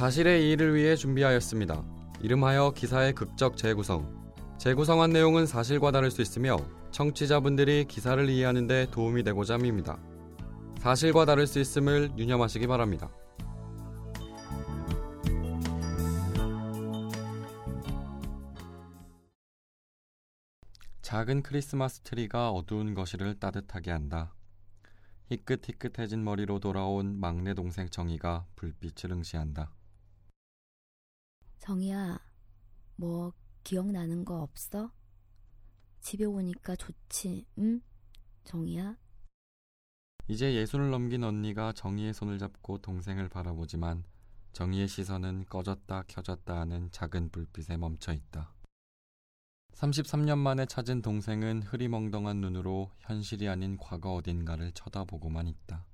사실의 이의를 위해 준비하였습니다. 이름하여 기사의 극적 재구성. 재구성한 내용은 사실과 다를 수 있으며 청취자분들이 기사를 이해하는 데 도움이 되고자 합니다. 사실과 다를 수 있음을 유념하시기 바랍니다. 작은 크리스마스 트리가 어두운 거실을 따뜻하게 한다. 희끗희끗해진 머리로 돌아온 막내 동생 정희가 불빛을 응시한다. 정희야, 뭐 기억나는 거 없어? 집에 오니까 좋지, 응? 정희야? 이제 예순을 넘긴 언니가 정희의 손을 잡고 동생을 바라보지만 정희의 시선은 꺼졌다 켜졌다 하는 작은 불빛에 멈춰 있다. 33년 만에 찾은 동생은 흐리멍덩한 눈으로 현실이 아닌 과거 어딘가를 쳐다보고만 있다.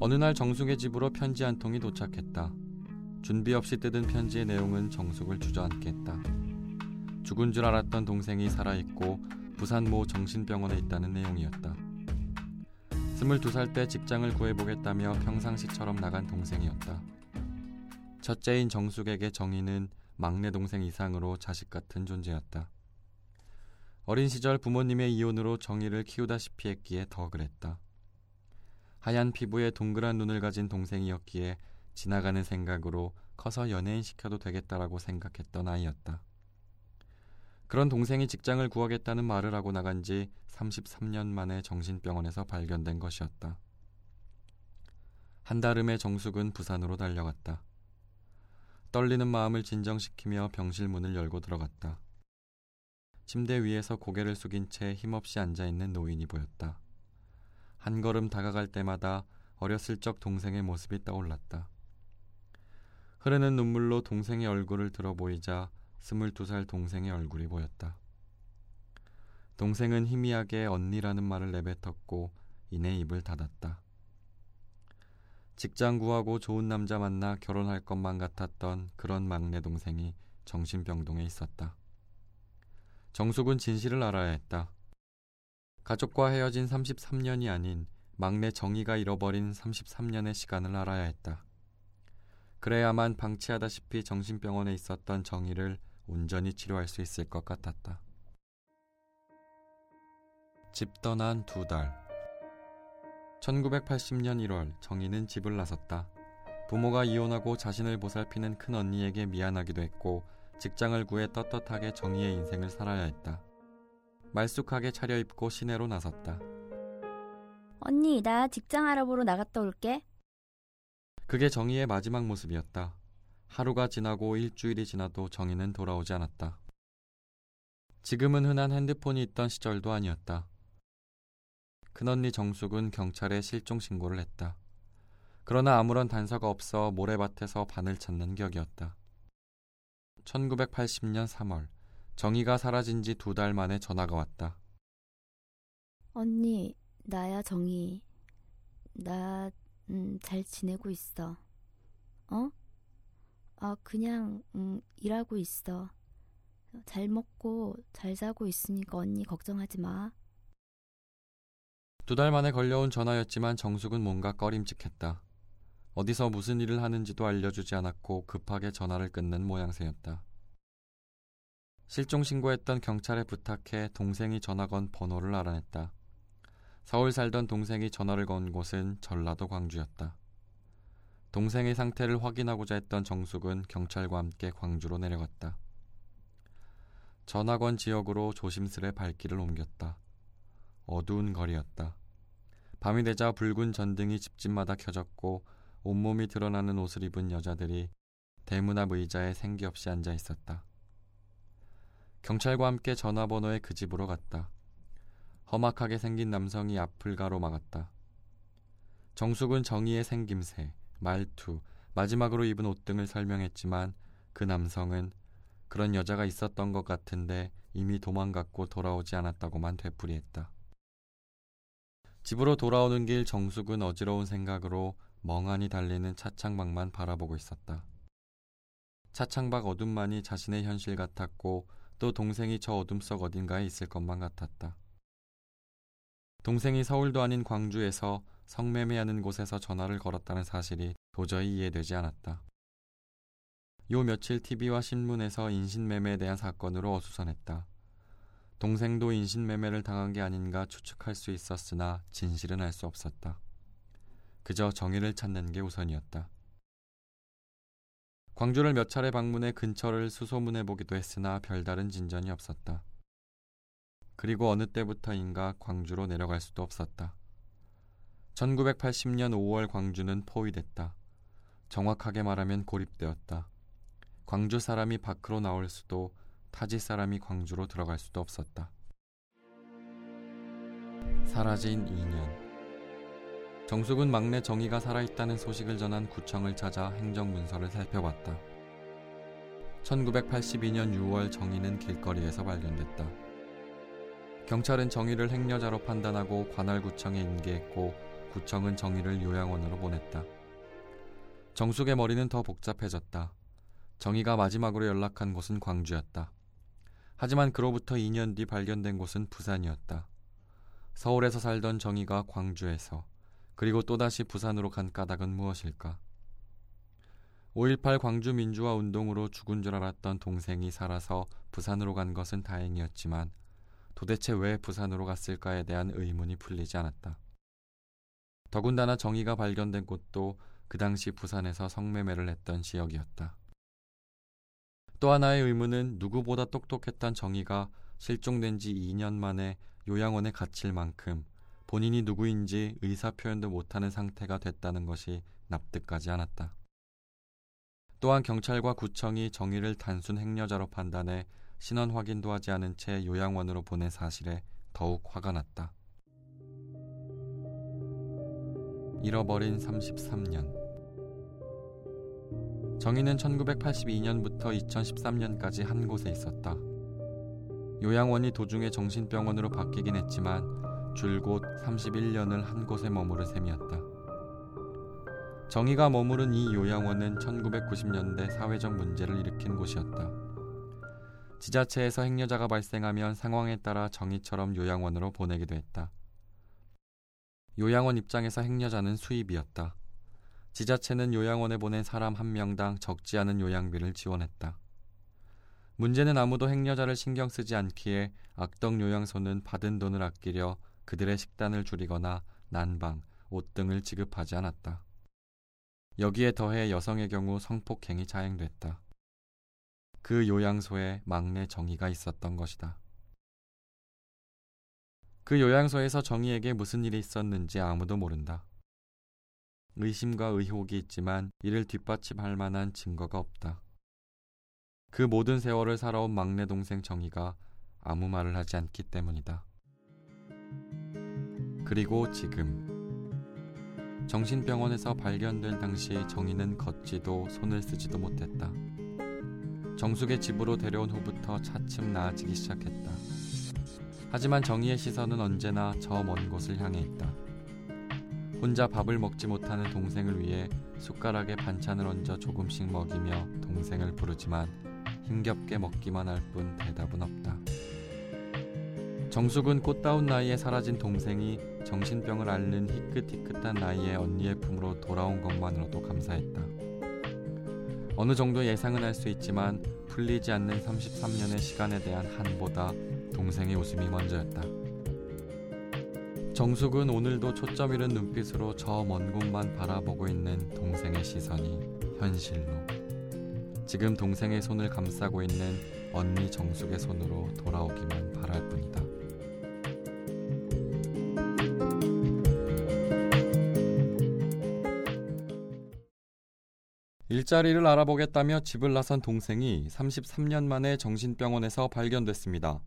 어느 날 정숙의 집으로 편지 한 통이 도착했다. 준비 없이 뜯은 편지의 내용은 정숙을 주저앉게 했다. 죽은 줄 알았던 동생이 살아있고 부산 모 정신병원에 있다는 내용이었다. 22살 때 직장을 구해보겠다며 평상시처럼 나간 동생이었다. 첫째인 정숙에게 정희는 막내 동생 이상으로 자식 같은 존재였다. 어린 시절 부모님의 이혼으로 정희를 키우다시피 했기에 더 그랬다. 하얀 피부에 동그란 눈을 가진 동생이었기에 지나가는 생각으로 커서 연예인 시켜도 되겠다라고 생각했던 아이였다. 그런 동생이 직장을 구하겠다는 말을 하고 나간 지 33년 만에 정신병원에서 발견된 것이었다. 한달음에 정숙은 부산으로 달려갔다. 떨리는 마음을 진정시키며 병실 문을 열고 들어갔다. 침대 위에서 고개를 숙인 채 힘없이 앉아 있는 노인이 보였다. 한 걸음 다가갈 때마다 어렸을 적 동생의 모습이 떠올랐다. 흐르는 눈물로 동생의 얼굴을 들어 보이자 스물두 살 동생의 얼굴이 보였다. 동생은 희미하게 언니라는 말을 내뱉었고 이내 입을 닫았다. 직장 구하고 좋은 남자 만나 결혼할 것만 같았던 그런 막내 동생이 정신병동에 있었다. 정숙은 진실을 알아야 했다. 가족과 헤어진 33년이 아닌 막내 정희가 잃어버린 33년의 시간을 알아야 했다. 그래야만 방치하다시피 정신병원에 있었던 정희를 온전히 치료할 수 있을 것 같았다. 집 떠난 두 달. 1980년 1월 정희는 집을 나섰다. 부모가 이혼하고 자신을 보살피는 큰 언니에게 미안하기도 했고 직장을 구해 떳떳하게 정희의 인생을 살아야 했다. 말쑥하게 차려입고 시내로 나섰다. 언니, 나 직장 알아보러 나갔다 올게. 그게 정희의 마지막 모습이었다. 하루가 지나고 일주일이 지나도 정희는 돌아오지 않았다. 지금은 흔한 핸드폰이 있던 시절도 아니었다. 큰언니 정숙은 경찰에 실종 신고를 했다. 그러나 아무런 단서가 없어 모래밭에서 반을 찾는 격이었다. 1980년 3월 정희가 사라진 지 두 달 만에 전화가 왔다. 언니, 나야 정희. 나, 음, 잘 지내고 있어. 어? 아, 그냥, 음, 일하고 있어. 잘 먹고 잘 자고 있으니까 언니 걱정하지 마. 두 달 만에 걸려온 전화였지만 정숙은 뭔가 꺼림칙했다. 어디서 무슨 일을 하는지도 알려주지 않았고 급하게 전화를 끊는 모양새였다. 실종 신고했던 경찰에 부탁해 동생이 전화 건 번호를 알아냈다. 서울 살던 동생이 전화를 건 곳은 전라도 광주였다. 동생의 상태를 확인하고자 했던 정숙은 경찰과 함께 광주로 내려갔다. 전학원 지역으로 조심스레 발길을 옮겼다. 어두운 거리였다. 밤이 되자 붉은 전등이 집집마다 켜졌고 온몸이 드러나는 옷을 입은 여자들이 대문 앞 의자에 생기 없이 앉아 있었다. 경찰과 함께 전화번호의 그 집으로 갔다. 험악하게 생긴 남성이 앞을 가로막았다. 정숙은 정의의 생김새, 말투, 마지막으로 입은 옷 등을 설명했지만 그 남성은 그런 여자가 있었던 것 같은데 이미 도망갔고 돌아오지 않았다고만 되풀이했다. 집으로 돌아오는 길 정숙은 어지러운 생각으로 멍하니 달리는 차창밖만 바라보고 있었다. 차창밖 어둠만이 자신의 현실 같았고 또 동생이 저 어둠 속 어딘가에 있을 것만 같았다. 동생이 서울도 아닌 광주에서 성매매하는 곳에서 전화를 걸었다는 사실이 도저히 이해되지 않았다. 요 며칠 TV와 신문에서 인신매매에 대한 사건으로 어수선했다. 동생도 인신매매를 당한 게 아닌가 추측할 수 있었으나 진실은 알 수 없었다. 그저 정의를 찾는 게 우선이었다. 광주를 몇 차례 방문해 근처를 수소문해 보기도 했으나 별다른 진전이 없었다. 그리고 어느 때부터인가 광주로 내려갈 수도 없었다. 1980년 5월 광주는 포위됐다. 정확하게 말하면 고립되었다. 광주 사람이 밖으로 나올 수도 타지 사람이 광주로 들어갈 수도 없었다. 사라진 2년. 정숙은 막내 정희가 살아있다는 소식을 전한 구청을 찾아 행정문서를 살펴봤다. 1982년 6월 정희는 길거리에서 발견됐다. 경찰은 정희를 행여자로 판단하고 관할구청에 인계했고 구청은 정희를 요양원으로 보냈다. 정숙의 머리는 더 복잡해졌다. 정희가 마지막으로 연락한 곳은 광주였다. 하지만 그로부터 2년 뒤 발견된 곳은 부산이었다. 서울에서 살던 정희가 광주에서 그리고 또다시 부산으로 간 까닭은 무엇일까? 5.18 광주 민주화 운동으로 죽은 줄 알았던 동생이 살아서 부산으로 간 것은 다행이었지만 도대체 왜 부산으로 갔을까에 대한 의문이 풀리지 않았다. 더군다나 정의가 발견된 곳도 그 당시 부산에서 성매매를 했던 지역이었다. 또 하나의 의문은 누구보다 똑똑했던 정의가 실종된 지 2년 만에 요양원에 갇힐 만큼 본인이 누구인지 의사 표현도 못하는 상태가 됐다는 것이 납득하지 않았다. 또한 경찰과 구청이 정의를 단순 행여자로 판단해 신원 확인도 하지 않은 채 요양원으로 보낸 사실에 더욱 화가 났다. 잃어버린 33년 정의는 1982년부터 2013년까지 한 곳에 있었다. 요양원이 도중에 정신병원으로 바뀌긴 했지만 줄곧 31년을 한 곳에 머무른 셈이었다. 정의가 머무른 이 요양원은 1990년대 사회적 문제를 일으킨 곳이었다. 지자체에서 행여자가 발생하면 상황에 따라 정의처럼 요양원으로 보내기도 했다. 요양원 입장에서 행여자는 수입이었다. 지자체는 요양원에 보낸 사람 한 명당 적지 않은 요양비를 지원했다. 문제는 아무도 행여자를 신경 쓰지 않기에 악덕 요양소는 받은 돈을 아끼려 그들의 식단을 줄이거나 난방, 옷 등을 지급하지 않았다. 여기에 더해 여성의 경우 성폭행이 자행됐다. 그 요양소에 막내 정의가 있었던 것이다. 그 요양소에서 정의에게 무슨 일이 있었는지 아무도 모른다. 의심과 의혹이 있지만 이를 뒷받침할 만한 증거가 없다. 그 모든 세월을 살아온 막내 동생 정의가 아무 말을 하지 않기 때문이다. 그리고 지금 정신병원에서 발견된 당시 정희는 걷지도 손을 쓰지도 못했다. 정숙의 집으로 데려온 후부터 차츰 나아지기 시작했다. 하지만 정희의 시선은 언제나 저 먼 곳을 향해 있다. 혼자 밥을 먹지 못하는 동생을 위해 숟가락에 반찬을 얹어 조금씩 먹이며 동생을 부르지만 힘겹게 먹기만 할 뿐 대답은 없다. 정숙은 꽃다운 나이에 사라진 동생이 정신병을 앓는 희끗희끗한 나이에 언니의 품으로 돌아온 것만으로도 감사했다. 어느 정도 예상은 할 수 있지만 풀리지 않는 33년의 시간에 대한 한보다 동생의 웃음이 먼저였다. 정숙은 오늘도 초점 잃은 눈빛으로 저 먼 곳만 바라보고 있는 동생의 시선이 현실로 지금 동생의 손을 감싸고 있는 언니 정숙의 손으로 돌아오기만 바랄 뿐이다. 일자리를 알아보겠다며 집을 나선 동생이 33년 만에 정신병원에서 발견됐습니다.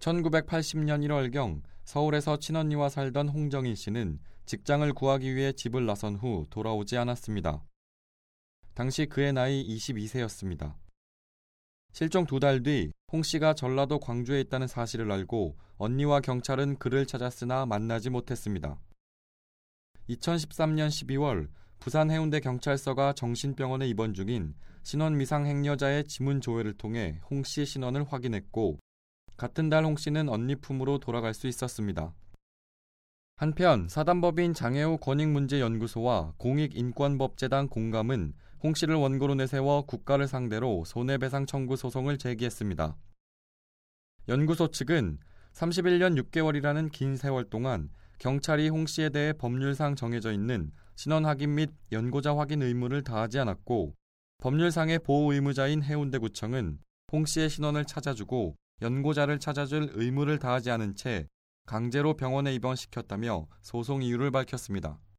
1980년 1월경 서울에서 친언니와 살던 홍정인 씨는 직장을 구하기 위해 집을 나선 후 돌아오지 않았습니다. 당시 그의 나이 22세였습니다. 실종 두 달 뒤 홍 씨가 전라도 광주에 있다는 사실을 알고 언니와 경찰은 그를 찾았으나 만나지 못했습니다. 2013년 12월 부산 해운대 경찰서가 정신병원에 입원 중인 신원 미상 행여자의 지문 조회를 통해 홍 씨의 신원을 확인했고 같은 달 홍 씨는 언니 품으로 돌아갈 수 있었습니다. 한편 사단법인 장애우 권익문제연구소와 공익인권법재단 공감은 홍 씨를 원고로 내세워 국가를 상대로 손해배상 청구 소송을 제기했습니다. 연구소 측은 31년 6개월이라는 긴 세월 동안 경찰이 홍 씨에 대해 법률상 정해져 있는 신원 확인 및 연고자 확인 의무를 다하지 않았고 법률상의 보호 의무자인 해운대구청은 홍 씨의 신원을 찾아주고 연고자를 찾아줄 의무를 다하지 않은 채 강제로 병원에 입원시켰다며 소송 이유를 밝혔습니다.